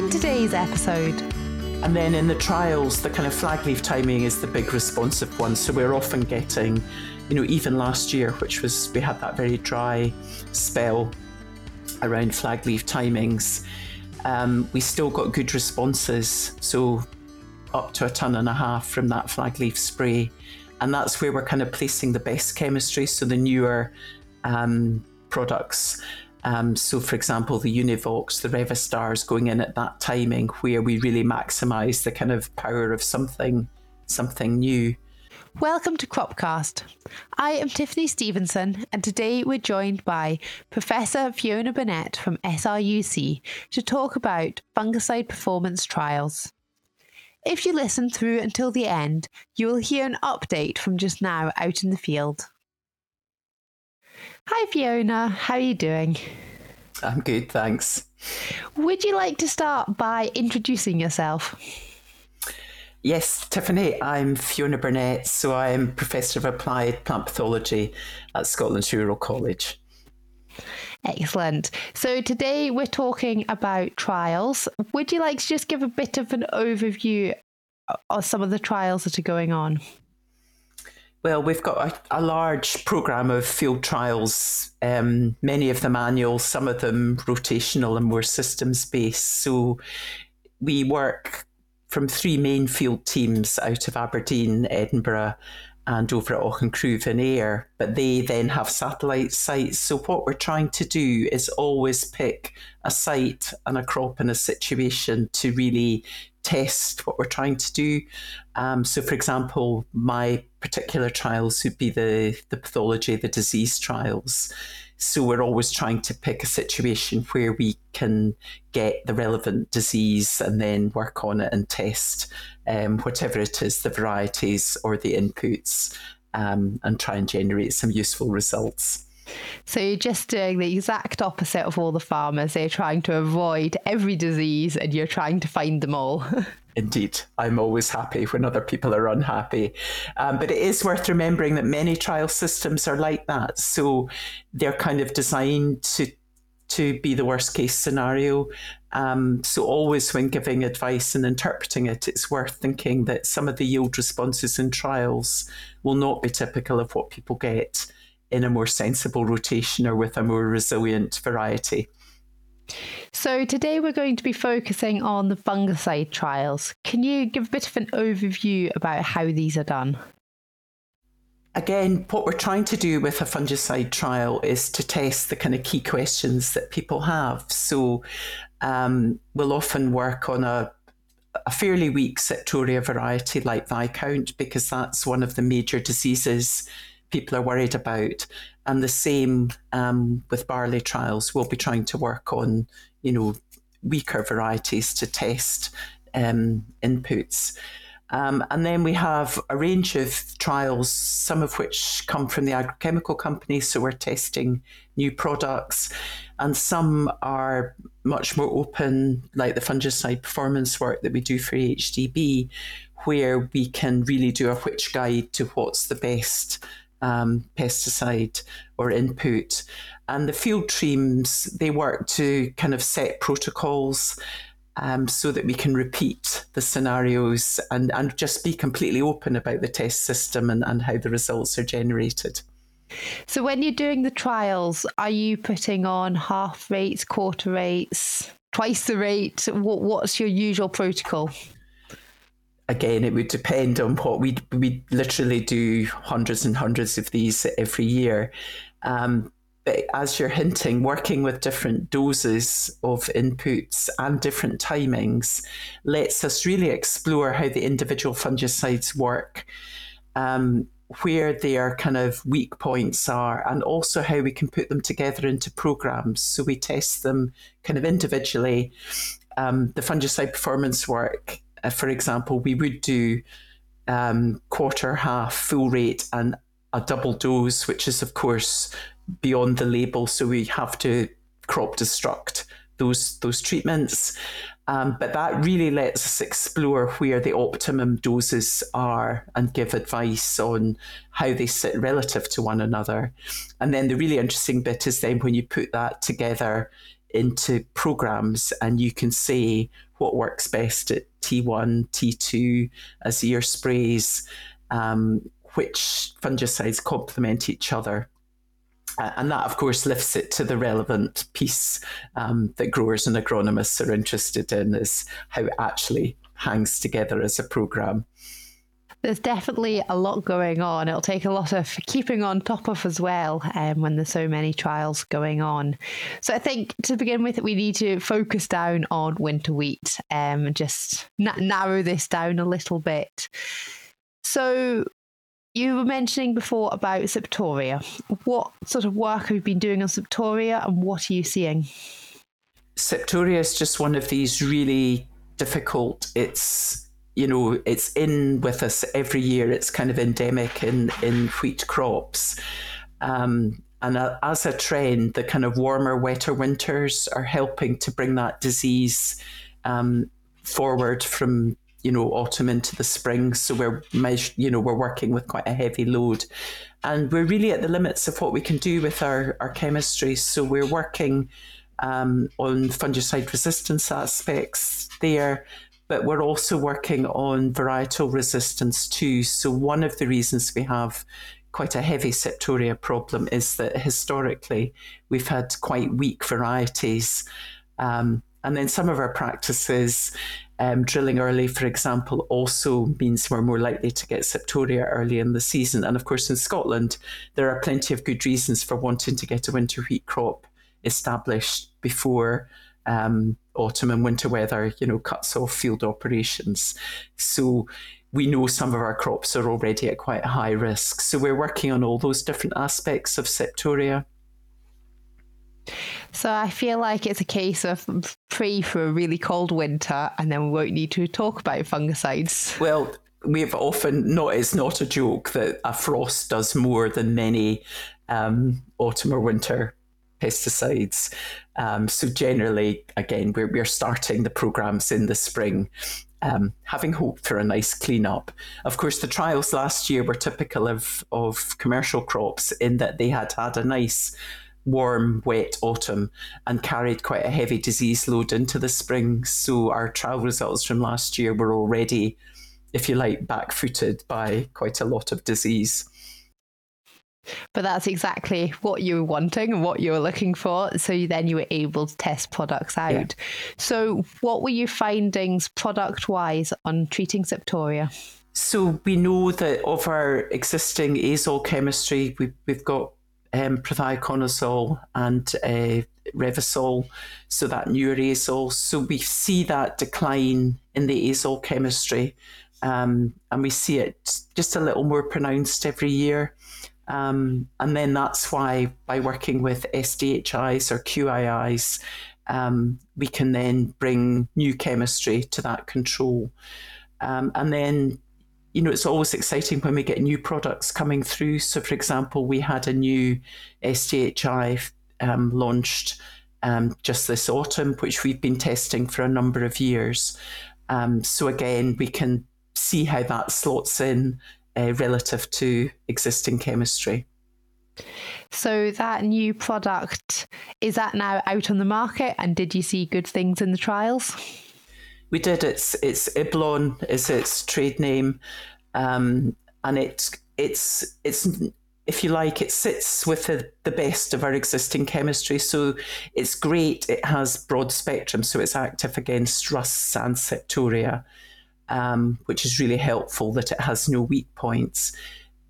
in today's episode. And then in the trials, the kind of flag leaf timing is the big responsive one. So we're often getting, you know, even last year, which was, we had that very dry spell around flag leaf timings, um, we still got good responses. So up to a ton and a half from that flag leaf spray. And that's where we're kind of placing the best chemistry. So the newer um, products um, so, for example, the Univoq's, the Revystar's going in at that timing where we really maximise the kind of power of something, something new. Welcome to Cropcast. I am Tiffany Stephenson, and today we're joined by Professor Fiona Burnett from SRUC to talk about fungicide performance trials. If you listen through until the end, you will hear an update from just now out in the field. Hi, Fiona. How are you doing? I'm good, thanks. Would you like to start by introducing yourself? Yes, Tiffany, I'm Fiona Burnett, so I'm Professor of Applied Plant Pathology at Scotland's Rural College. Excellent. So today we're talking about trials. Would you like to just give a bit of an overview of some of the trials that are going on? Well, we've got a, a large program of field trials, um, many of them annual, some of them rotational and more systems based. So we work from three main field teams out of Aberdeen, Edinburgh, and over at Auchincruive in Ayr, but they then have satellite sites. So what we're trying to do is always pick a site and a crop and a situation to really test what we're trying to do. Um, so, for example, my particular trials would be the, the pathology, the disease trials. So, we're always trying to pick a situation where we can get the relevant disease and then work on it and test um, whatever it is, the varieties or the inputs, um, and try and generate some useful results. So you're just doing the exact opposite of all the farmers. They're trying to avoid every disease and you're trying to find them all. Indeed, I'm always happy when other people are unhappy. Um, but it is worth remembering that many trial systems are like that. So they're kind of designed to to be the worst case scenario. Um, so always when giving advice and interpreting it, it's worth thinking that some of the yield responses in trials will not be typical of what people get in a more sensible rotation or with a more resilient variety. So, today we're going to be focusing on the fungicide trials. Can you give a bit of an overview about how these are done? Again, what we're trying to do with a fungicide trial is to test the kind of key questions that people have. So, um, we'll often work on a a fairly weak Septoria variety like Viscount because that's one of the major diseases people are worried about. And the same um, with barley trials. We'll be trying to work on, you know, weaker varieties to test um, inputs. Um, and then we have a range of trials, some of which come from the agrochemical companies. So we're testing new products, and some are much more open, like the fungicide performance work that we do for AHDB, where we can really do a which guide to what's the best um, pesticide or input. And the field teams, they work to kind of set protocols um, so that we can repeat the scenarios and, and just be completely open about the test system and, and how the results are generated. So, when you're doing the trials, are you putting on half rates, quarter rates, twice the rate? What, what's your usual protocol? Again, it would depend on what we we literally do hundreds and hundreds of these every year. Um, but as you're hinting, working with different doses of inputs and different timings lets us really explore how the individual fungicides work, um, where their kind of weak points are, and also how we can put them together into programs. So we test them kind of individually. Um, the fungicide performance work uh, for example, we would do um, quarter, half, full rate, and a double dose, which is, of course, beyond the label. So we have to crop destruct those those treatments. Um, but that really lets us explore where the optimum doses are and give advice on how they sit relative to one another. And then the really interesting bit is then when you put that together into programs and you can say what works best at T1, T2 as ear sprays, um, which fungicides complement each other. And that, of course, lifts it to the relevant piece um, that growers and agronomists are interested in is how it actually hangs together as a programme there's definitely a lot going on. It'll take a lot of keeping on top of as well um, when there's so many trials going on. So I think to begin with, we need to focus down on winter wheat um, and just na- narrow this down a little bit. So you were mentioning before about Septoria. What sort of work have you been doing on Septoria and what are you seeing? Septoria is just one of these really difficult, it's you know, it's in with us every year. It's kind of endemic in, in wheat crops. Um, and as a trend, the kind of warmer, wetter winters are helping to bring that disease um, forward from you know autumn into the spring. So we're you know we're working with quite a heavy load, and we're really at the limits of what we can do with our our chemistry. So we're working um, on fungicide resistance aspects there but we're also working on varietal resistance too. So, one of the reasons we have quite a heavy septoria problem is that historically we've had quite weak varieties. Um, and then some of our practices, um, drilling early, for example, also means we're more likely to get septoria early in the season. And of course, in Scotland, there are plenty of good reasons for wanting to get a winter wheat crop established before um, autumn and winter weather, you know, cuts off field operations. So we know some of our crops are already at quite high risk. So we're working on all those different aspects of septoria. So I feel like it's a case of pray for a really cold winter and then we won't need to talk about fungicides. Well, we've often not it's not a joke that a frost does more than many um, autumn or winter pesticides. Um, so generally, again, we're, we're starting the programs in the spring. Um, having hope for a nice cleanup. Of course, the trials last year were typical of, of commercial crops in that they had had a nice warm, wet autumn and carried quite a heavy disease load into the spring. So our trial results from last year were already, if you like, back footed by quite a lot of disease. But that's exactly what you were wanting and what you were looking for. So then you were able to test products out. Yeah. So, what were your findings product wise on treating Septoria? So, we know that of our existing azole chemistry, we've, we've got um, prothioconazole and uh, so that newer azole. So, we see that decline in the azole chemistry. Um, and we see it just a little more pronounced every year. Um, and then that's why by working with SDHIs or QIIs, um, we can then bring new chemistry to that control. Um, and then, you know, it's always exciting when we get new products coming through. So, for example, we had a new SDHI um, launched um, just this autumn, which we've been testing for a number of years. Um, so, again, we can see how that slots in uh, relative to existing chemistry. So that new product is that now out on the market, and did you see good things in the trials? We did. It's it's Iblon is its trade name, um, and it's it's it's if you like, it sits with the, the best of our existing chemistry. So it's great. It has broad spectrum, so it's active against rusts and septoria um, which is really helpful that it has no weak points.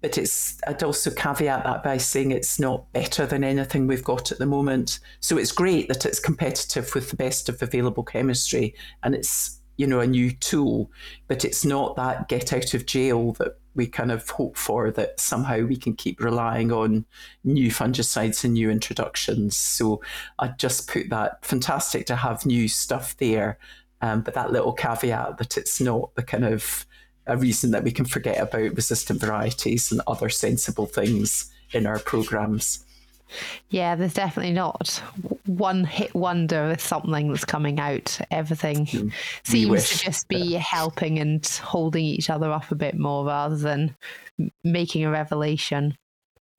But it's I'd also caveat that by saying it's not better than anything we've got at the moment. So it's great that it's competitive with the best of available chemistry and it's you know a new tool, but it's not that get out of jail that we kind of hope for that somehow we can keep relying on new fungicides and new introductions. So I'd just put that fantastic to have new stuff there um, but that little caveat that it's not the kind of a reason that we can forget about resistant varieties and other sensible things in our programs. Yeah, there's definitely not one hit wonder with something that's coming out. Everything mm, seems to just be helping and holding each other up a bit more rather than making a revelation.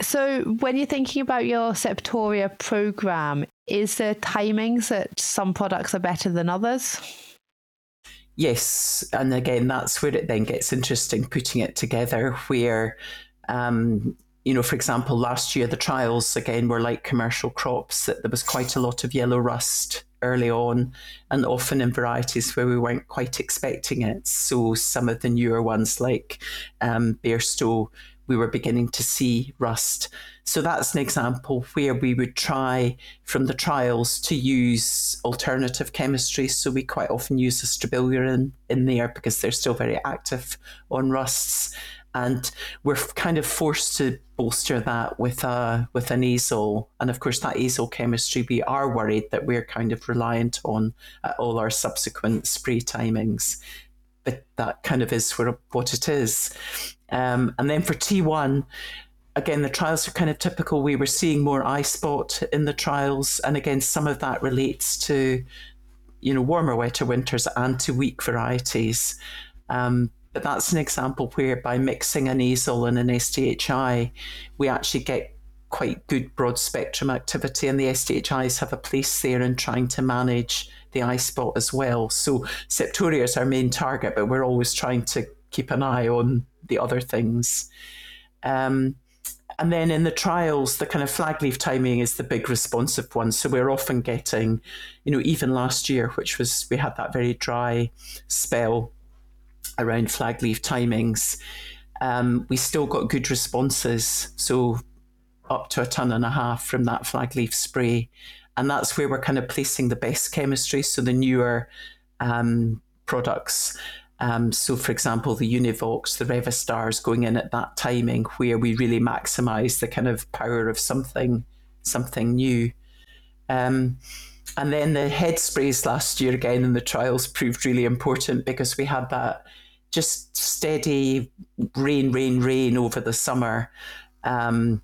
So, when you're thinking about your Septoria program, is there timings that some products are better than others? Yes, and again, that's where it then gets interesting putting it together, where um, you know, for example, last year the trials again were like commercial crops, that there was quite a lot of yellow rust early on, and often in varieties where we weren't quite expecting it. So some of the newer ones, like um, Bairstow, we were beginning to see rust. So that's an example where we would try from the trials to use alternative chemistry. So we quite often use a in, in there because they're still very active on rusts and we're kind of forced to bolster that with a with an azole and of course that azole chemistry we are worried that we're kind of reliant on at all our subsequent spray timings but that kind of is where, what it is. Um, and then for T1 again the trials are kind of typical. We were seeing more eye spot in the trials. And again some of that relates to you know warmer wetter winters and to weak varieties. Um, but that's an example where by mixing an azole and an SDHI, we actually get quite good broad spectrum activity, and the SDHIs have a place there in trying to manage the eye spot as well. So Septoria is our main target, but we're always trying to keep an eye on the other things. Um, and then in the trials, the kind of flag leaf timing is the big responsive one. So we're often getting, you know, even last year, which was we had that very dry spell around flag leaf timings, um, we still got good responses. So up to a ton and a half from that flag leaf spray. And that's where we're kind of placing the best chemistry. So the newer um, products. Um, so, for example, the Univoq's, the Revystar's going in at that timing where we really maximise the kind of power of something, something new. Um, and then the head sprays last year again in the trials proved really important because we had that just steady rain, rain, rain over the summer, um,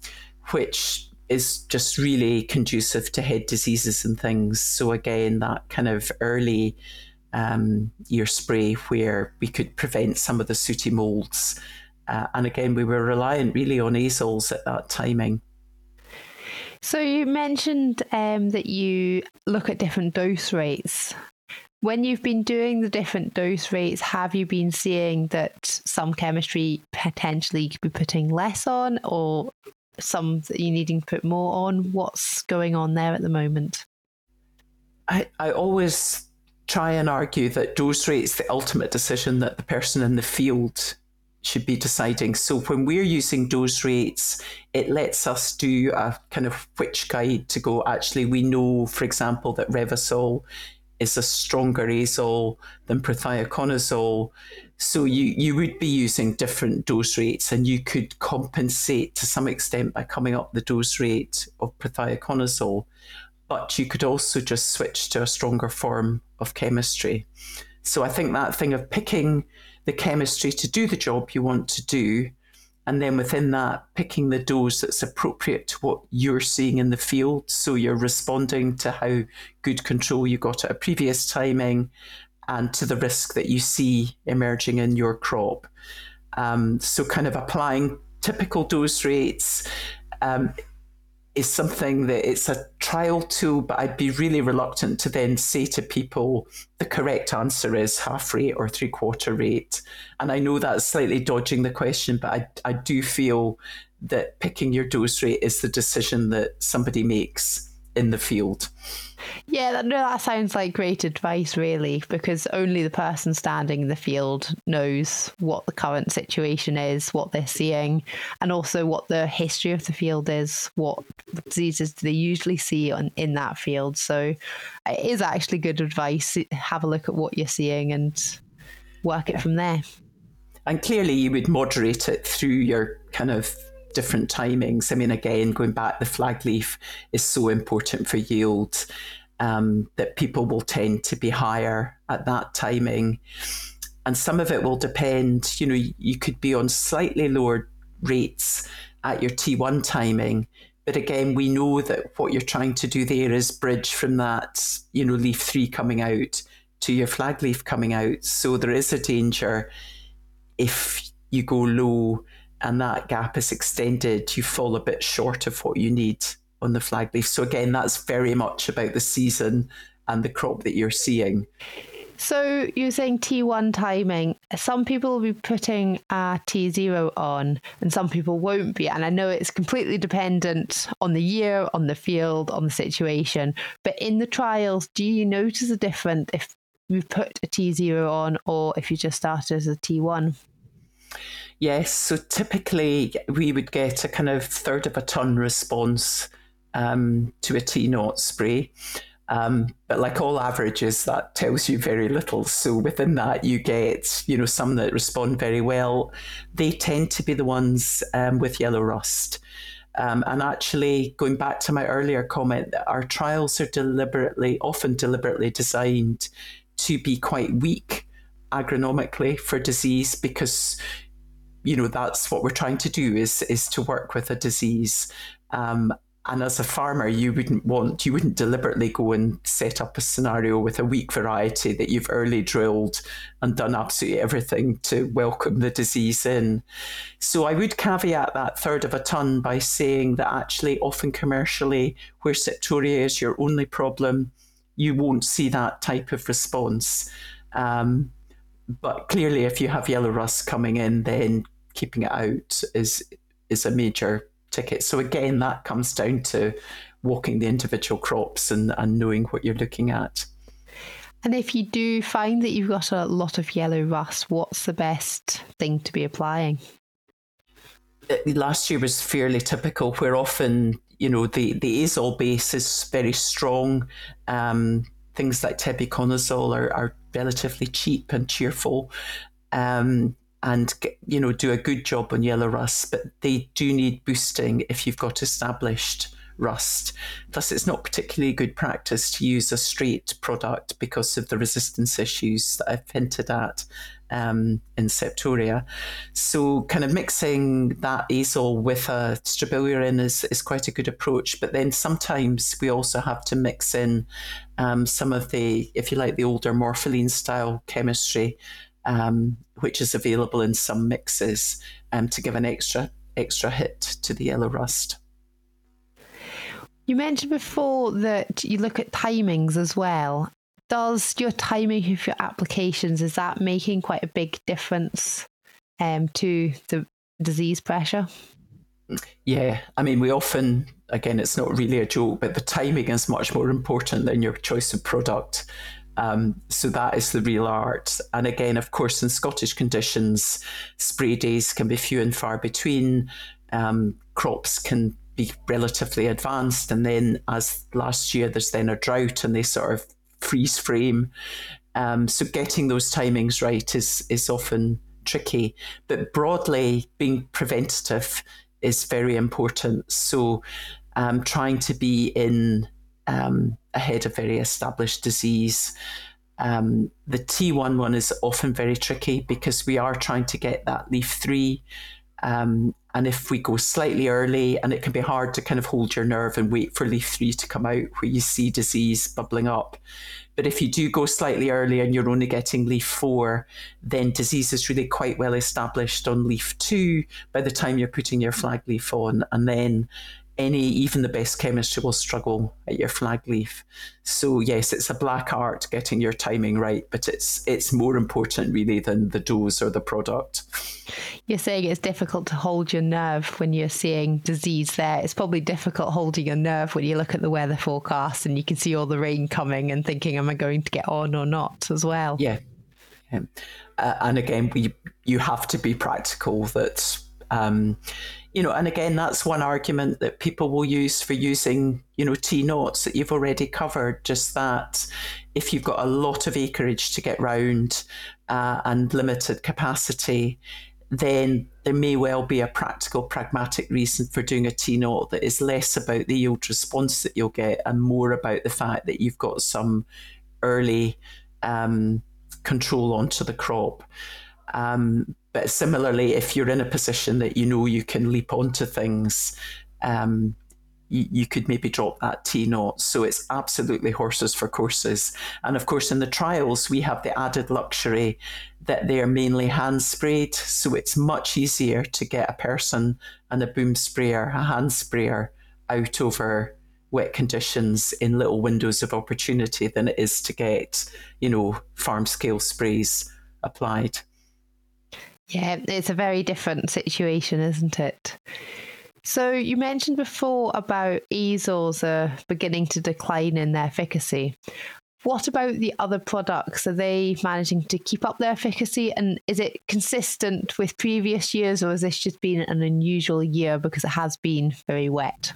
which is just really conducive to head diseases and things. So again, that kind of early um, year spray where we could prevent some of the sooty molds. Uh, and again, we were reliant really on azoles at that timing. So you mentioned um, that you look at different dose rates when you've been doing the different dose rates, have you been seeing that some chemistry potentially could be putting less on or some that you're needing to put more on? What's going on there at the moment? I, I always try and argue that dose rate is the ultimate decision that the person in the field should be deciding. So when we're using dose rates, it lets us do a kind of which guide to go. Actually, we know, for example, that Revysol is a stronger azole than prothioconazole. So you, you would be using different dose rates and you could compensate to some extent by coming up the dose rate of prothioconazole. But you could also just switch to a stronger form of chemistry. So I think that thing of picking the chemistry to do the job you want to do and then within that, picking the dose that's appropriate to what you're seeing in the field. So you're responding to how good control you got at a previous timing and to the risk that you see emerging in your crop. Um, so, kind of applying typical dose rates. Um, is something that it's a trial tool, but I'd be really reluctant to then say to people the correct answer is half rate or three quarter rate. And I know that's slightly dodging the question, but I, I do feel that picking your dose rate is the decision that somebody makes in the field. Yeah, no, that sounds like great advice, really, because only the person standing in the field knows what the current situation is, what they're seeing, and also what the history of the field is, what diseases do they usually see on, in that field. So it is actually good advice. Have a look at what you're seeing and work it from there. And clearly, you would moderate it through your kind of different timings. I mean, again, going back, the flag leaf is so important for yield um, that people will tend to be higher at that timing. And some of it will depend, you know, you could be on slightly lower rates at your T1 timing. But again, we know that what you're trying to do there is bridge from that, you know, leaf three coming out to your flag leaf coming out. So there is a danger if you go low and that gap is extended, you fall a bit short of what you need on the flag leaf. So again, that's very much about the season and the crop that you're seeing. So you're saying T1 timing. Some people will be putting a T0 on and some people won't be. And I know it's completely dependent on the year, on the field, on the situation. But in the trials, do you notice a difference if you put a T0 on or if you just started as a T1? Yes, so typically we would get a kind of third of a ton response um, to a T naught spray. Um, but like all averages, that tells you very little. So within that, you get you know some that respond very well. They tend to be the ones um, with yellow rust. Um, and actually, going back to my earlier comment, our trials are deliberately, often deliberately designed to be quite weak agronomically for disease because you know that's what we're trying to do is is to work with a disease um, and as a farmer, you wouldn't want, you wouldn't deliberately go and set up a scenario with a weak variety that you've early drilled and done absolutely everything to welcome the disease in. So I would caveat that third of a ton by saying that actually, often commercially, where septoria is your only problem, you won't see that type of response. Um, but clearly, if you have yellow rust coming in, then keeping it out is is a major ticket. So again, that comes down to walking the individual crops and, and knowing what you're looking at. And if you do find that you've got a lot of yellow rust, what's the best thing to be applying? Last year was fairly typical, where often you know the the azole base is very strong. Um, things like tebuconazole are, are relatively cheap and cheerful. Um, and you know do a good job on yellow rust, but they do need boosting if you've got established rust. Plus, it's not particularly good practice to use a straight product because of the resistance issues that I've hinted at um, in Septoria. So, kind of mixing that azole with a strobilurin is, is quite a good approach. But then sometimes we also have to mix in um, some of the, if you like, the older morpholine style chemistry um, which is available in some mixes um, to give an extra extra hit to the yellow rust. You mentioned before that you look at timings as well. Does your timing of your applications is that making quite a big difference um, to the disease pressure? Yeah, I mean, we often, again, it's not really a joke, but the timing is much more important than your choice of product. Um, so that is the real art. And again, of course, in Scottish conditions, spray days can be few and far between. Um, crops can be relatively advanced, and then as last year, there's then a drought, and they sort of freeze frame. Um, so getting those timings right is is often tricky. But broadly, being preventative is very important. So um, trying to be in um, ahead of very established disease. Um, the T1 one is often very tricky because we are trying to get that leaf three. Um, and if we go slightly early, and it can be hard to kind of hold your nerve and wait for leaf three to come out where you see disease bubbling up. But if you do go slightly early and you're only getting leaf four, then disease is really quite well established on leaf two by the time you're putting your flag leaf on. And then any, even the best chemistry will struggle at your flag leaf. So yes, it's a black art getting your timing right, but it's it's more important really than the dose or the product. You're saying it's difficult to hold your nerve when you're seeing disease there. It's probably difficult holding your nerve when you look at the weather forecast and you can see all the rain coming and thinking, am I going to get on or not as well? Yeah. yeah. Uh, and again, we you have to be practical that um, you know, and again, that's one argument that people will use for using, you know, T naughts that you've already covered. Just that if you've got a lot of acreage to get round uh, and limited capacity, then there may well be a practical, pragmatic reason for doing a T naught that is less about the yield response that you'll get and more about the fact that you've got some early um, control onto the crop. Um, but similarly, if you're in a position that you know you can leap onto things, um, you, you, could maybe drop that T naught. So it's absolutely horses for courses. And of course, in the trials, we have the added luxury that they're mainly hand sprayed. So it's much easier to get a person and a boom sprayer, a hand sprayer out over wet conditions in little windows of opportunity than it is to get, you know, farm scale sprays applied. Yeah, it's a very different situation, isn't it? So you mentioned before about azoles are beginning to decline in their efficacy. What about the other products? Are they managing to keep up their efficacy? And is it consistent with previous years, or has this just been an unusual year because it has been very wet?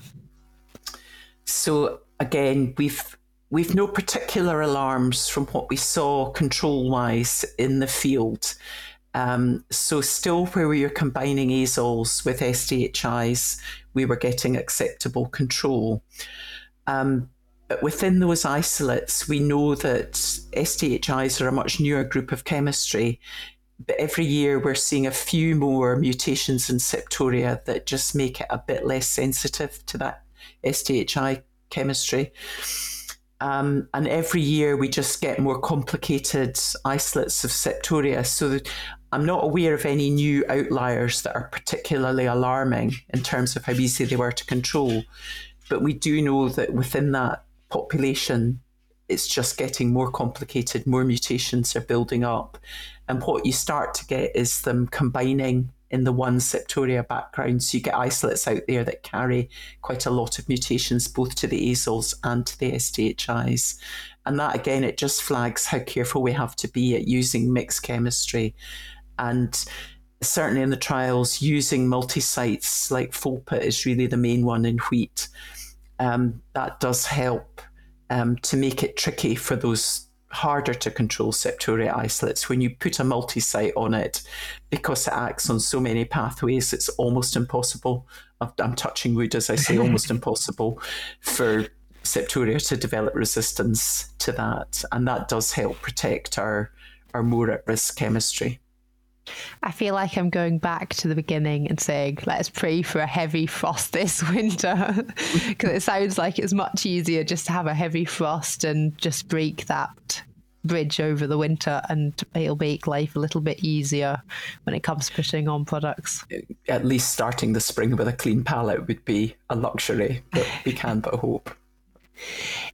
So again, we've we've no particular alarms from what we saw control wise in the field. Um, so still where we were combining azoles with SDHIs, we were getting acceptable control. Um, but within those isolates, we know that SDHIs are a much newer group of chemistry. But every year we're seeing a few more mutations in Septoria that just make it a bit less sensitive to that SDHI chemistry. Um, and every year we just get more complicated isolates of septoria. So I'm not aware of any new outliers that are particularly alarming in terms of how easy they were to control. But we do know that within that population, it's just getting more complicated, more mutations are building up. And what you start to get is them combining in the one septoria background. So you get isolates out there that carry quite a lot of mutations, both to the azoles and to the SDHIs. And that again, it just flags how careful we have to be at using mixed chemistry. And certainly in the trials, using multi sites like folpet is really the main one in wheat. Um, that does help um, to make it tricky for those harder to control septoria isolates when you put a multi-site on it because it acts on so many pathways it's almost impossible. I'm touching wood as i say almost impossible for septoria to develop resistance to that. And that does help protect our our more at risk chemistry I feel like I'm going back to the beginning and saying, let's pray for a heavy frost this winter. Because it sounds like it's much easier just to have a heavy frost and just break that bridge over the winter and it'll make life a little bit easier when it comes to putting on products. At least starting the spring with a clean palette would be a luxury, but we can but hope.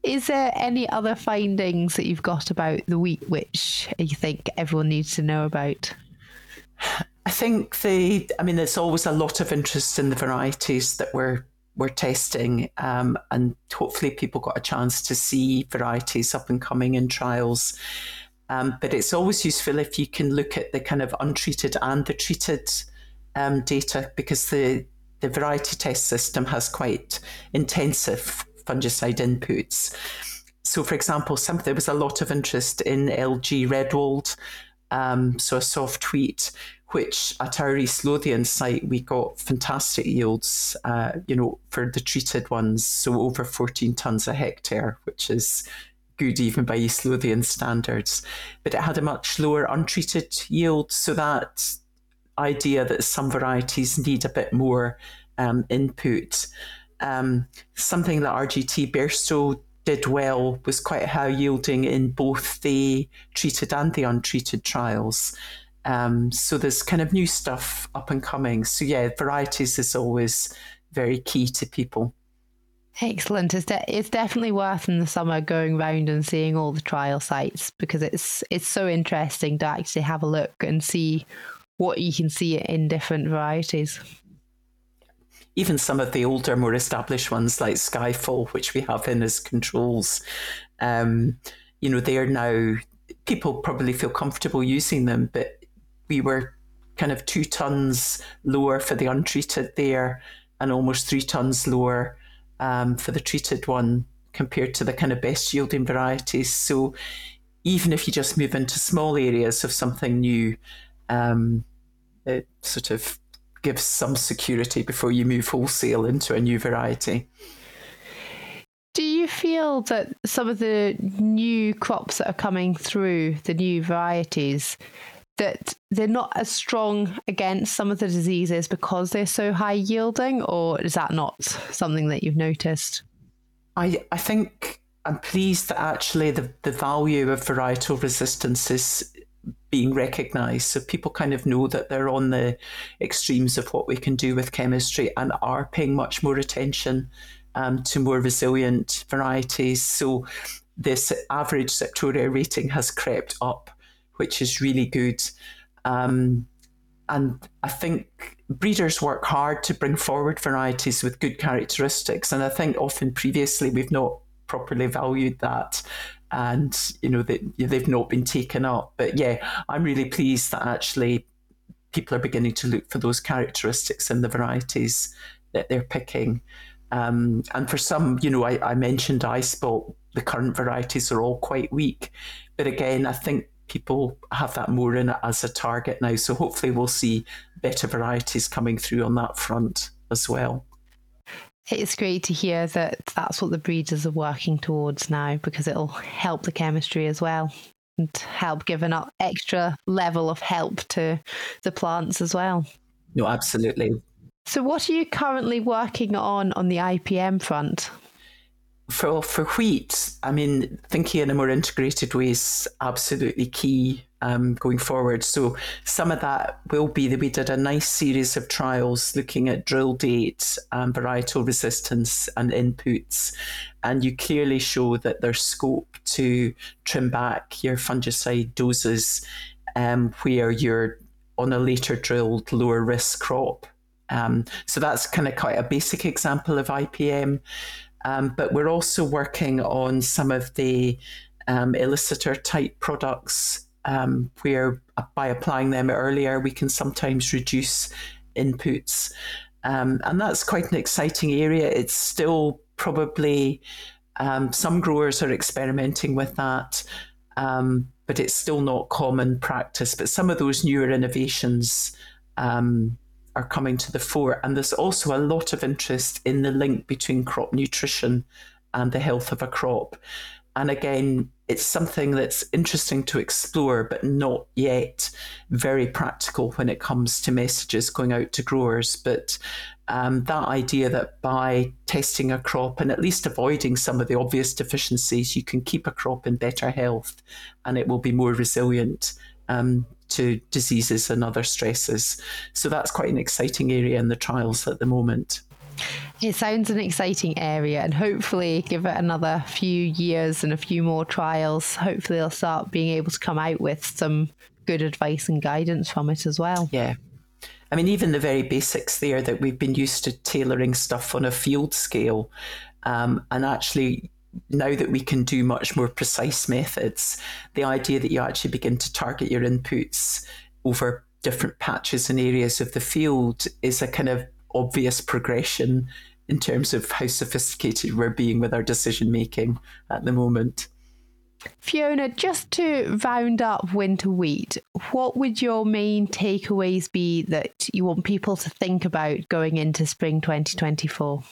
Is there any other findings that you've got about the wheat which you think everyone needs to know about? I think the, I mean, there's always a lot of interest in the varieties that we're we're testing, um, and hopefully people got a chance to see varieties up and coming in trials. Um, but it's always useful if you can look at the kind of untreated and the treated um, data because the the variety test system has quite intensive fungicide inputs. So, for example, some there was a lot of interest in LG Redwald um, so a soft wheat, which at our East Lothian site we got fantastic yields, uh, you know, for the treated ones, so over 14 tonnes a hectare, which is good even by East Lothian standards. But it had a much lower untreated yield, so that idea that some varieties need a bit more um, input. Um, something that RGT Bairstow did well, was quite high yielding in both the treated and the untreated trials. Um, so there's kind of new stuff up and coming. So yeah, varieties is always very key to people. Excellent. It's, de- it's definitely worth in the summer going round and seeing all the trial sites because it's it's so interesting to actually have a look and see what you can see in different varieties even some of the older, more established ones like Skyfall, which we have in as controls, um, you know, they are now, people probably feel comfortable using them, but we were kind of two tons lower for the untreated there and almost three tons lower um, for the treated one compared to the kind of best yielding varieties. So even if you just move into small areas of something new, um, it sort of gives some security before you move wholesale into a new variety. Do you feel that some of the new crops that are coming through, the new varieties, that they're not as strong against some of the diseases because they're so high yielding, or is that not something that you've noticed? I, I think I'm pleased that actually the, the value of varietal resistance is being recognized. So people kind of know that they're on the extremes of what we can do with chemistry and are paying much more attention um, to more resilient varieties. So this average Septoria rating has crept up, which is really good. Um, and I think breeders work hard to bring forward varieties with good characteristics. And I think often previously we've not properly valued that and you know they, they've not been taken up. But yeah i'm really pleased that actually people are beginning to look for those characteristics in the varieties that they're picking. Um, and for some you know I, I mentioned eye spot the current varieties are all quite weak. But again i think people have that more in it as a target now. So hopefully we'll see better varieties coming through on that front as well it's great to hear that that's what the breeders are working towards now because it'll help the chemistry as well and help give an extra level of help to the plants as well. No, absolutely. So, what are you currently working on on the IPM front? For for wheat, I mean, thinking in a more integrated way is absolutely key um, going forward. So some of that will be that we did a nice series of trials looking at drill dates, and varietal resistance, and inputs, and you clearly show that there's scope to trim back your fungicide doses um, where you're on a later drilled lower risk crop. Um, so that's kind of quite a basic example of IPM. Um, but we're also working on some of the um, elicitor type products um, where uh, by applying them earlier, we can sometimes reduce inputs. Um, and that's quite an exciting area. It's still probably um, some growers are experimenting with that, um, but it's still not common practice. But some of those newer innovations um, are coming to the fore. And there's also a lot of interest in the link between crop nutrition and the health of a crop. And again, it's something that's interesting to explore, but not yet very practical when it comes to messages going out to growers. But um, that idea that by testing a crop and at least avoiding some of the obvious deficiencies, you can keep a crop in better health and it will be more resilient um, to diseases and other stresses. So that's quite an exciting area in the trials at the moment. It sounds an exciting area, and hopefully, give it another few years and a few more trials. Hopefully, they'll start being able to come out with some good advice and guidance from it as well. Yeah. I mean, even the very basics there that we've been used to tailoring stuff on a field scale, um, and actually now that we can do much more precise methods, the idea that you actually begin to target your inputs over different patches and areas of the field is a kind of obvious progression in terms of how sophisticated we're being with our decision making at the moment. Fiona, just to round up winter wheat, what would your main takeaways be that you want people to think about going into spring 2024?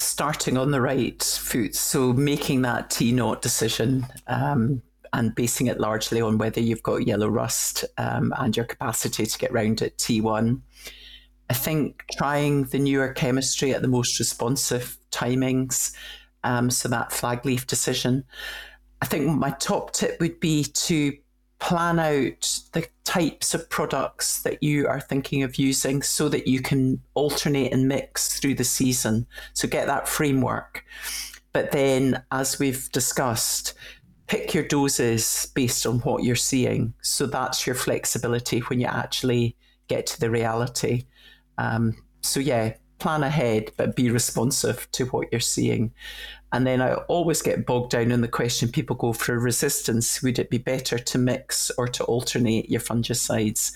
Starting on the right foot, so making that T naught decision um, and basing it largely on whether you've got yellow rust um, and your capacity to get round at T1 I think trying the newer chemistry at the most responsive timings, um, so that flag leaf decision. I think my top tip would be to plan out the types of products that you are thinking of using so that you can alternate and mix through the season. So get that framework. But then, as we've discussed, pick your doses based on what you're seeing. So that's your flexibility when you actually get to the reality. Um, so yeah, plan ahead, but be responsive to what you're seeing. And then I always get bogged down in the question people go for resistance. Would it be better to mix or to alternate your fungicides?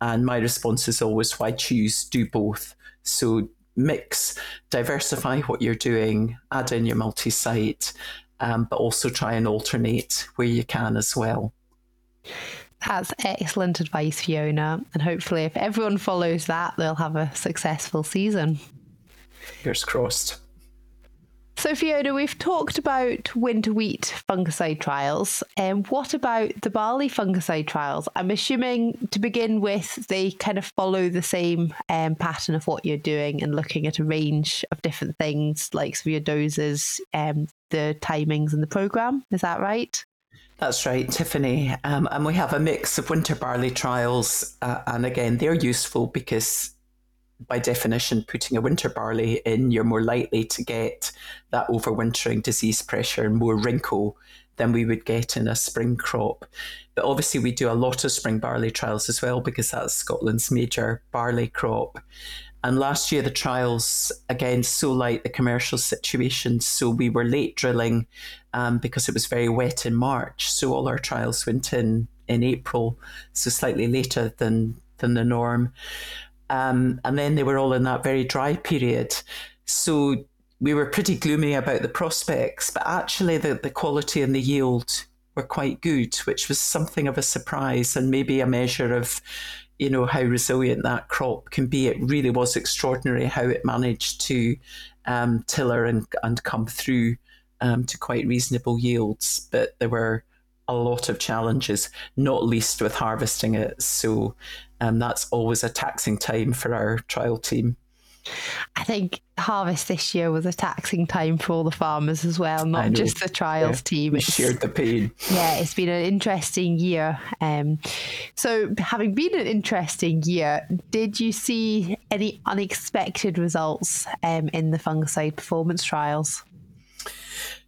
And my response is always why choose, do both. So mix, diversify what you're doing, add in your multi site, um, but also try and alternate where you can as well. That's excellent advice, Fiona. And hopefully, if everyone follows that, they'll have a successful season. Fingers crossed. So, Fiona, we've talked about winter wheat fungicide trials. And um, what about the barley fungicide trials? I'm assuming to begin with, they kind of follow the same um, pattern of what you're doing and looking at a range of different things, like your doses, um, the timings, and the program. Is that right? That's right, Tiffany. Um, and we have a mix of winter barley trials. Uh, and again, they're useful because by definition, putting a winter barley in, you're more likely to get that overwintering disease pressure and more wrinkle than we would get in a spring crop. But obviously, we do a lot of spring barley trials as well because that's Scotland's major barley crop. And last year, the trials, again, so like the commercial situation. So we were late drilling um, because it was very wet in March. So all our trials went in in April, so slightly later than, than the norm. Um, and then they were all in that very dry period. So we were pretty gloomy about the prospects, but actually the, the quality and the yield were quite good, which was something of a surprise and maybe a measure of, you know, how resilient that crop can be. It really was extraordinary how it managed to um, tiller and, and come through um, to quite reasonable yields. But there were a lot of challenges, not least with harvesting it. So um, that's always a taxing time for our trial team. I think harvest this year was a taxing time for all the farmers as well, not just the trials yeah, team. We shared the pain. Yeah, it's been an interesting year. Um, so, having been an interesting year, did you see any unexpected results um, in the fungicide performance trials?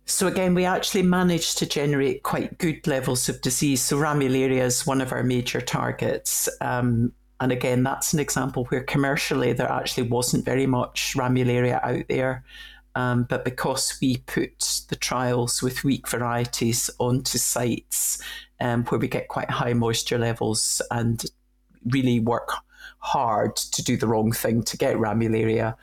So again, we actually managed to generate quite good levels of disease. So ramularia is one of our major targets. Um, and again, that's an example where commercially there actually wasn't very much ramularia out there. Um, but because we put the trials with weak varieties onto sites um, where we get quite high moisture levels and really work hard to do the wrong thing to get ramularia,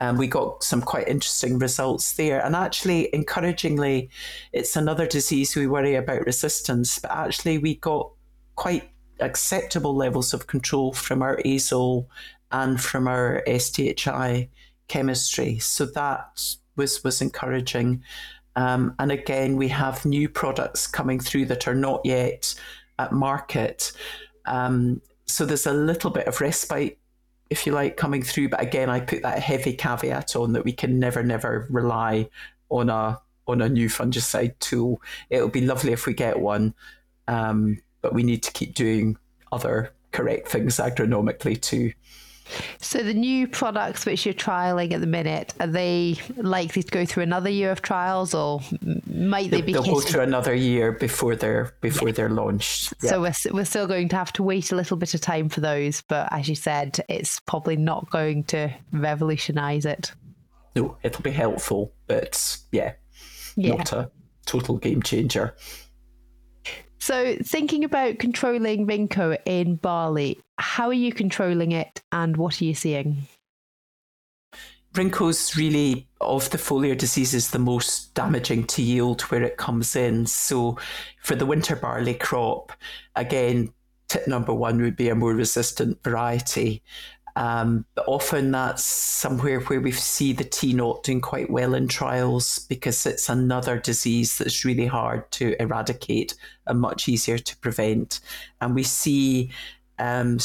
um, we got some quite interesting results there. And actually, encouragingly, it's another disease we worry about resistance, but actually, we got quite acceptable levels of control from our azole and from our SDHI chemistry. So that was was encouraging. Um, and again, we have new products coming through that are not yet at market. Um, so there's a little bit of respite if you like, coming through. But again, I put that heavy caveat on that we can never, never rely on a on a new fungicide tool. It'll be lovely if we get one, um, but we need to keep doing other correct things agronomically too. So the new products which you're trialing at the minute are they likely to go through another year of trials, or might they, be? They'll go through another year before they're before yeah. they're launched. Yeah. So we're we're still going to have to wait a little bit of time for those, but as you said, it's probably not going to revolutionise it. No, it'll be helpful, but yeah, yeah. not a total game changer. So, thinking about controlling Rhyncho in barley, how are you controlling it and what are you seeing? Rhyncho's really, of the foliar diseases, the most damaging to yield where it comes in. So, for the winter barley crop, again, tip number one would be a more resistant variety. Um, but often that's somewhere where we see the T naught doing quite well in trials because it's another disease that's really hard to eradicate and much easier to prevent. And we see um,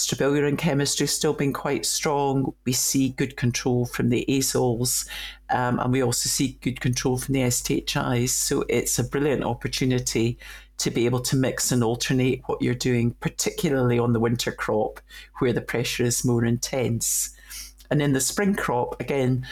chemistry still being quite strong. We see good control from the azoles, um, and we also see good control from the SDHIs. So it's a brilliant opportunity to be able to mix and alternate what you're doing, particularly on the winter crop where the pressure is more intense. And in the spring crop, again,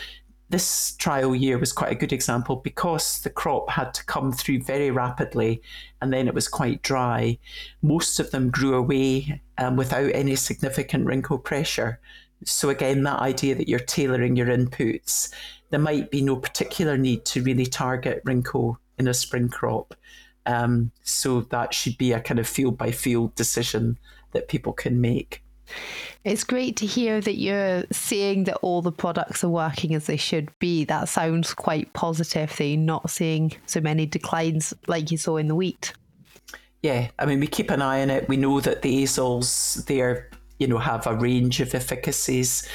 this trial year was quite a good example because the crop had to come through very rapidly and then it was quite dry. Most of them grew away um, without any significant Rhyncho pressure. So, again, that idea that you're tailoring your inputs, there might be no particular need to really target Rhyncho in a spring crop. Um, so, that should be a kind of field by field decision that people can make. It's great to hear that you're seeing that all the products are working as they should be. That sounds quite positive that you're not seeing so many declines like you saw in the wheat. Yeah, I mean, we keep an eye on it. We know that the azoles, they're, you know, have a range of efficacies.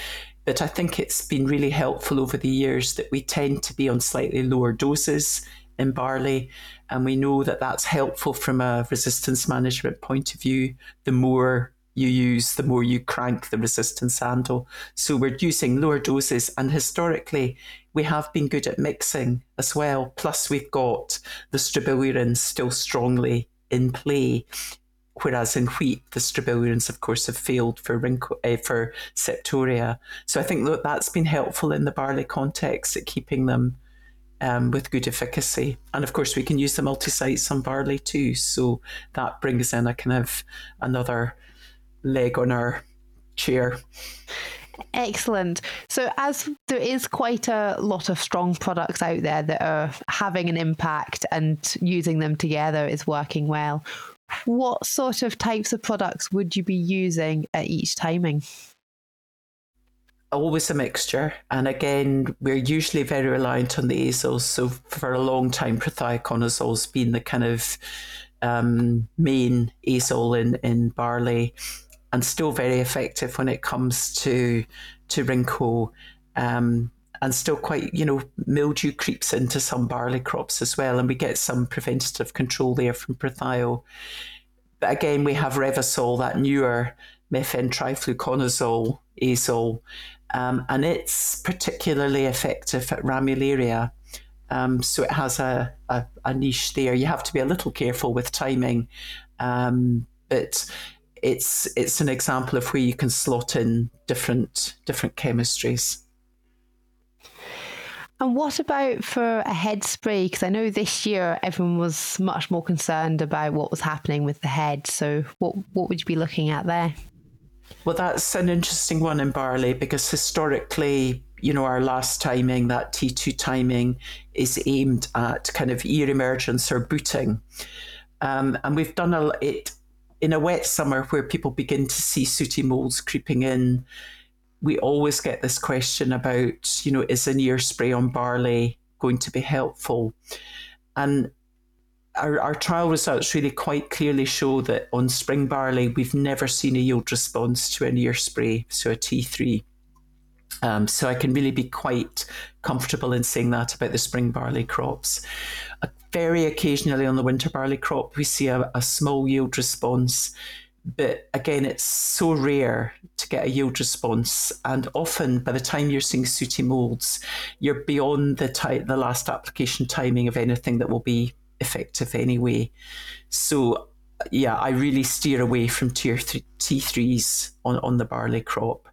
But I think it's been really helpful over the years that we tend to be on slightly lower doses in barley. And we know that that's helpful from a resistance management point of view. The more you use, the more you crank the resistance handle. So we're using lower doses, and historically, we have been good at mixing as well. Plus, we've got the strobilurin still strongly in play. whereas in wheat, the strobilurins, of course, have failed for Rhyncho, uh, for septoria. So I think that that's been helpful in the barley context at keeping them um, with good efficacy. And of course, we can use the multi-sites on barley too. So that brings in a kind of another leg on our chair. Excellent. So, as there is quite a lot of strong products out there that are having an impact and using them together is working well, what sort of types of products would you be using at each timing? Always a mixture. And again, we're usually very reliant on the azoles. So for a long time, prothioconazole has been the kind of um, main azole in, in barley and still very effective when it comes to to Rhyncho. Um, and still quite, you know, mildew creeps into some barley crops as well, and we get some preventative control there from Prothio. But again, we have Revysol, that newer mefentrifluconazole azole, um, and it's particularly effective at ramularia. Um, so it has a, a, a, niche there. You have to be a little careful with timing, um, but it's it's an example of where you can slot in different different chemistries. And what about for a head spray? Because I know this year everyone was much more concerned about what was happening with the head. So, what what would you be looking at there? Well, that's an interesting one in barley because historically, you know, our last timing, that T2 timing, is aimed at kind of ear emergence or booting. Um, and we've done a, it in a wet summer where people begin to see sooty molds creeping in we always get this question about, you know, is an ear spray on barley going to be helpful? And our, our trial results really quite clearly show that on spring barley, we've never seen a yield response to an ear spray, so a T3. Um, so I can really be quite comfortable in saying that about the spring barley crops. Uh, very occasionally on the winter barley crop, we see a, a small yield response but again, it's so rare to get a yield response, and often by the time you're seeing sooty molds, you're beyond the ty- the last application timing of anything that will be effective anyway. So, yeah, I really steer away from tier th- T3s on, on the barley crop.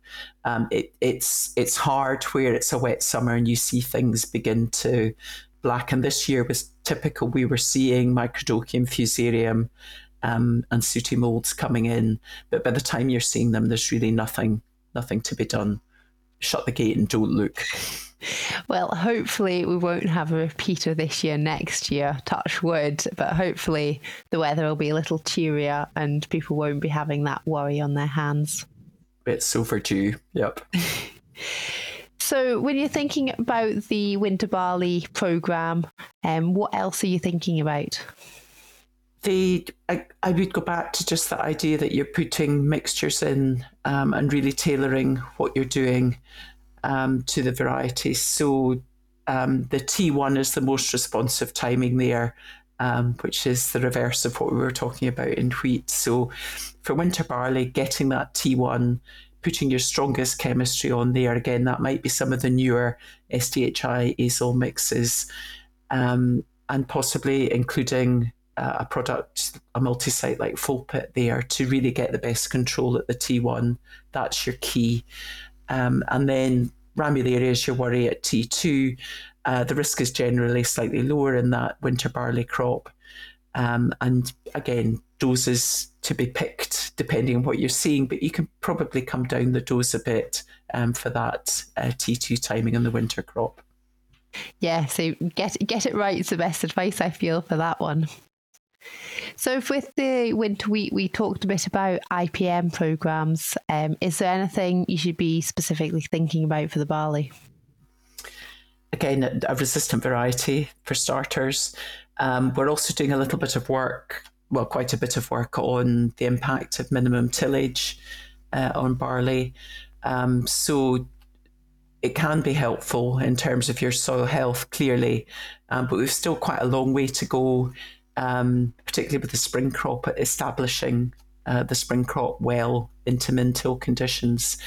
Um, it, it's it's hard where it's a wet summer and you see things begin to blacken. This year was typical. We were seeing Microdochium fusarium um, and sooty molds coming in. But by the time you're seeing them, there's really nothing nothing to be done. Shut the gate and don't look. Well, hopefully we won't have a repeater this year, next year, touch wood, but hopefully the weather will be a little cheerier and people won't be having that worry on their hands. It's overdue, yep. so, when you're thinking about the winter barley program, um, what else are you thinking about? the I, I would go back to just the idea that you're putting mixtures in um, and really tailoring what you're doing um, to the varieties. So um, the T1 is the most responsive timing there, um, which is the reverse of what we were talking about in wheat. So for winter barley, getting that T1, putting your strongest chemistry on there again, that might be some of the newer SDHI azole mixes, um, and possibly including uh, a product, a multi site like folpet there to really get the best control at the T1. That's your key. Um, and then ramularia is your worry at T2. Uh, the risk is generally slightly lower in that winter barley crop. Um, and again, doses to be picked depending on what you're seeing, but you can probably come down the dose a bit um, for that uh, T2 timing on the winter crop. Yeah, so get get it right is the best advice I feel for that one. So, with the winter wheat, we talked a bit about IPM programs. Um, is there anything you should be specifically thinking about for the barley? Again, a resistant variety for starters. Um, we're also doing a little bit of work, well, quite a bit of work on the impact of minimum tillage uh, on barley. Um, so, it can be helpful in terms of your soil health, clearly, um, but we've still quite a long way to go um, particularly with the spring crop, establishing uh, the spring crop well into min-till conditions.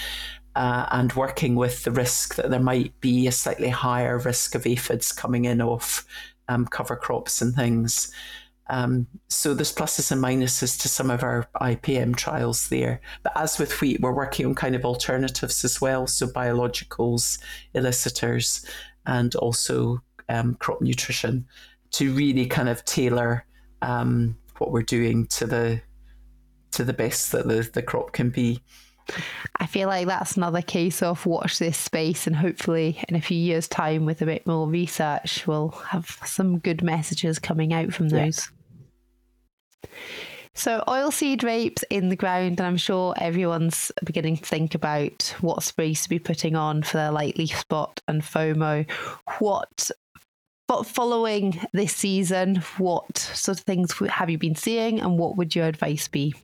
Uh, and working with the risk that there might be a slightly higher risk of aphids coming in off um, cover crops and things. Um, so there's pluses and minuses to some of our IPM trials there. But as with wheat, we're working on kind of alternatives as well. So biologicals, elicitors, and also um, crop nutrition to really kind of tailor um, what we're doing to the to the best that the, the crop can be. I feel like that's another case of watch this space, and hopefully, in a few years' time, with a bit more research, we'll have some good messages coming out from those. Yeah. So, oilseed rapes in the ground, and I'm sure everyone's beginning to think about what sprays to be putting on for their light leaf spot and phoma. What but following this season, what sort of things have you been seeing, and what would your advice be?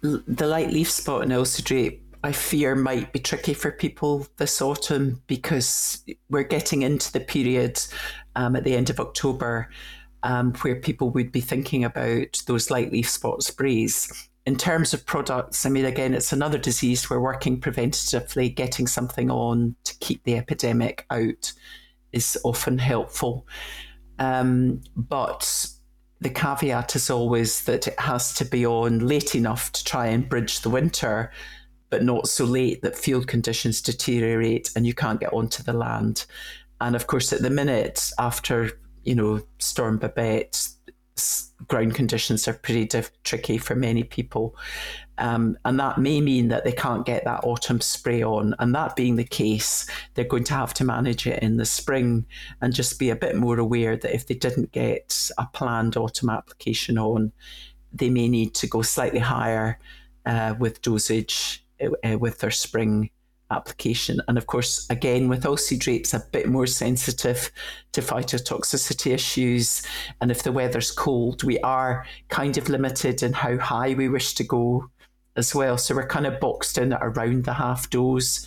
The light leaf spot in rape, I fear, might be tricky for people this autumn because we're getting into the period um, at the end of October um, where people would be thinking about those light leaf spot sprays. In terms of products, I mean, again, it's another disease. We're working preventatively, getting something on to keep the epidemic out is often helpful. Um, but the caveat is always that it has to be on late enough to try and bridge the winter, but not so late that field conditions deteriorate and you can't get onto the land. And of course, at the minute, after you know Storm Babette, ground conditions are pretty diff- tricky for many people. Um, and that may mean that they can't get that autumn spray on. And that being the case, they're going to have to manage it in the spring and just be a bit more aware that if they didn't get a planned autumn application on, they may need to go slightly higher uh, with dosage uh, with their spring application. And of course, again, with oilseed rapes, a bit more sensitive to phytotoxicity issues. And if the weather's cold, we are kind of limited in how high we wish to go as well. So we're kind of boxed in at around the half dose.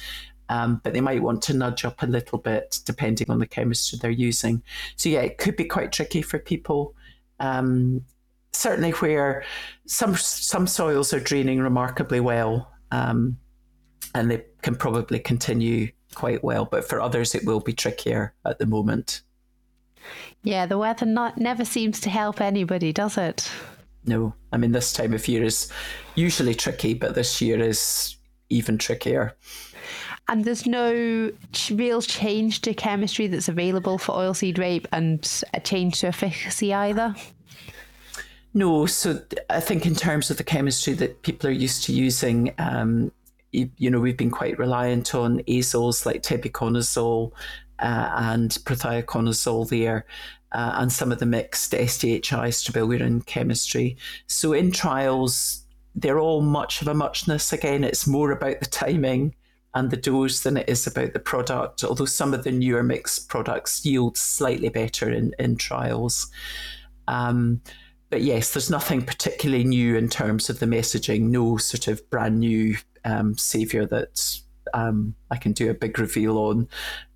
Um, but they might want to nudge up a little bit depending on the chemistry they're using. So, yeah, it could be quite tricky for people. Um, certainly, where some some soils are draining remarkably well, um, and they can probably continue quite well. But for others, it will be trickier at the moment. Yeah, the weather not never seems to help anybody, does it? No, I mean this time of year is usually tricky, but this year is even trickier. And there's no real change to chemistry that's available for oilseed rape, and a change to efficacy either. No, so I think in terms of the chemistry that people are used to using, um, you, you, know, we've been quite reliant on azoles like tebuconazole uh, and prothioconazole there, uh, and some of the mixed SDHI strobilurin chemistry. So in trials, they're all much of a muchness. Again, it's more about the timing and the dose than it is about the product, although some of the newer mixed products yield slightly better in, in trials. Um, but yes, there's nothing particularly new in terms of the messaging, no sort of brand new um, savior that um, I can do a big reveal on.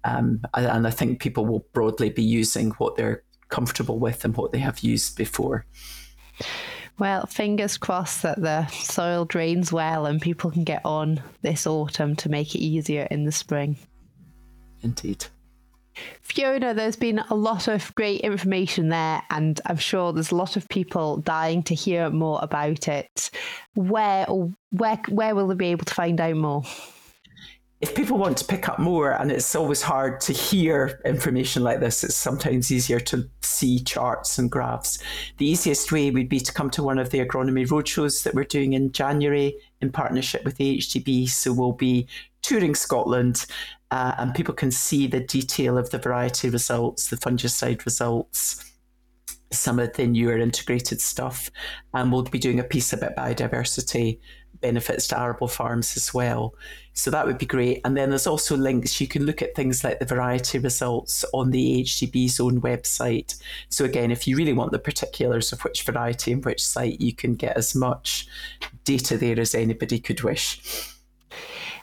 Um, and I think people will broadly be using what they're comfortable with and what they have used before. Well, fingers crossed that the soil drains well and people can get on this autumn to make it easier in the spring. Indeed. Fiona, there's been a lot of great information there, and I'm sure there's a lot of people dying to hear more about it. Where where where will they be able to find out more? if people want to pick up more, and it's always hard to hear information like this, it's sometimes easier to see charts and graphs. The easiest way would be to come to one of the agronomy roadshows that we're doing in January in partnership with the AHDB. So we'll be touring Scotland, uh, and people can see the detail of the variety results, the fungicide results some of the newer integrated stuff. And we'll be doing a piece about biodiversity benefits to arable farms as well. So that would be great. And then there's also links. You can look at things like the variety results on the AHDB's own website. So again, if you really want the particulars of which variety and which site, you can get as much data there as anybody could wish.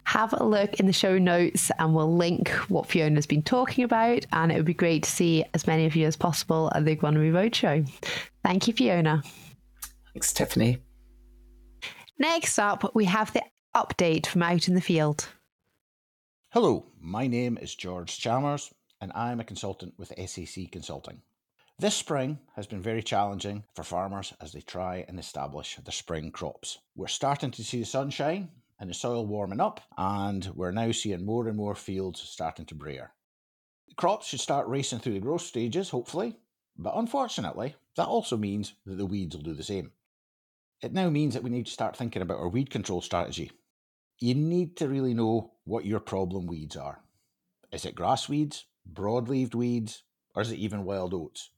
Have a look in the show notes and we'll link what Fiona's been talking about. And it would be great to see as many of you as possible at the Agronomy Roadshow. Thank you, Fiona. Thanks, Tiffany. Next up, we have the update from out in the field. Hello, my name is George Chalmers, and I'm a consultant with SAC Consulting. This spring has been very challenging for farmers as they try and establish their spring crops. We're starting to see the sunshine and the soil warming up, and we're now seeing more and more fields starting to brear. The crops should start racing through the growth stages, hopefully, but unfortunately, that also means that the weeds will do the same. It now means that we need to start thinking about our weed control strategy. You need to really know what your problem weeds are. Is it grass weeds, broad-leaved weeds, or is it even wild oats?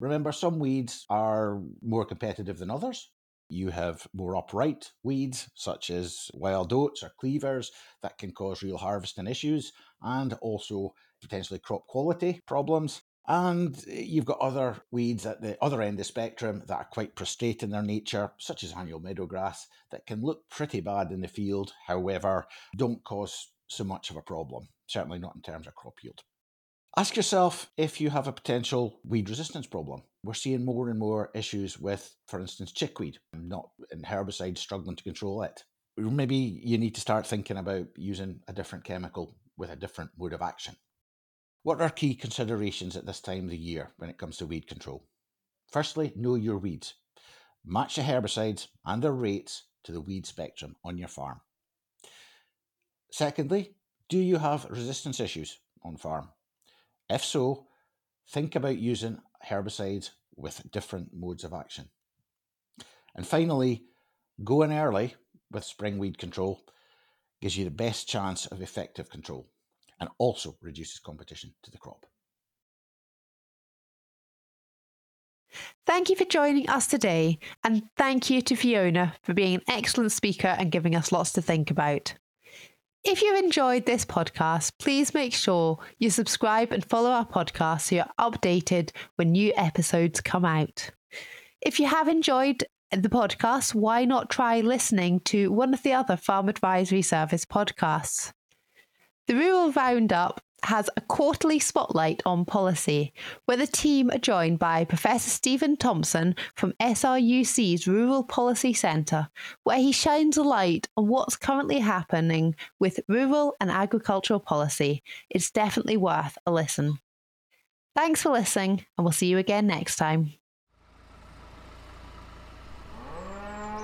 Remember, some weeds are more competitive than others. You have more upright weeds, such as wild oats or cleavers, that can cause real harvesting issues and also potentially crop quality problems. And you've got other weeds at the other end of the spectrum that are quite prostrate in their nature, such as annual meadowgrass, that can look pretty bad in the field, however, don't cause so much of a problem, certainly not in terms of crop yield. Ask yourself if you have a potential weed resistance problem. We're seeing more and more issues with, for instance, chickweed, not in herbicides struggling to control it. Maybe you need to start thinking about using a different chemical with a different mode of action. What are key considerations at this time of the year when it comes to weed control? Firstly, know your weeds. Match the herbicides and their rates to the weed spectrum on your farm. Secondly, do you have resistance issues on farm? If so, think about using herbicides with different modes of action. And finally, going early with spring weed control gives you the best chance of effective control and also reduces competition to the crop. Thank you for joining us today, and thank you to Fiona for being an excellent speaker and giving us lots to think about. If you've enjoyed this podcast, please make sure you subscribe and follow our podcast so you're updated when new episodes come out. If you have enjoyed the podcast, why not try listening to one of the other Farm Advisory Service podcasts? The Rural Roundup has a quarterly spotlight on policy, where the team are joined by Professor Stephen Thompson from SRUC's Rural Policy Centre, where he shines a light on what's currently happening with rural and agricultural policy. It's definitely worth a listen. Thanks for listening, and we'll see you again next time.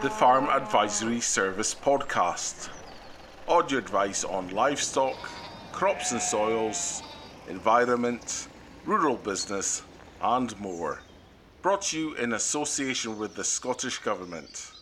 The Farm Advisory Service Podcast. Audio advice on livestock crops and soils, environment, rural business, and more. Brought to you in association with the Scottish Government.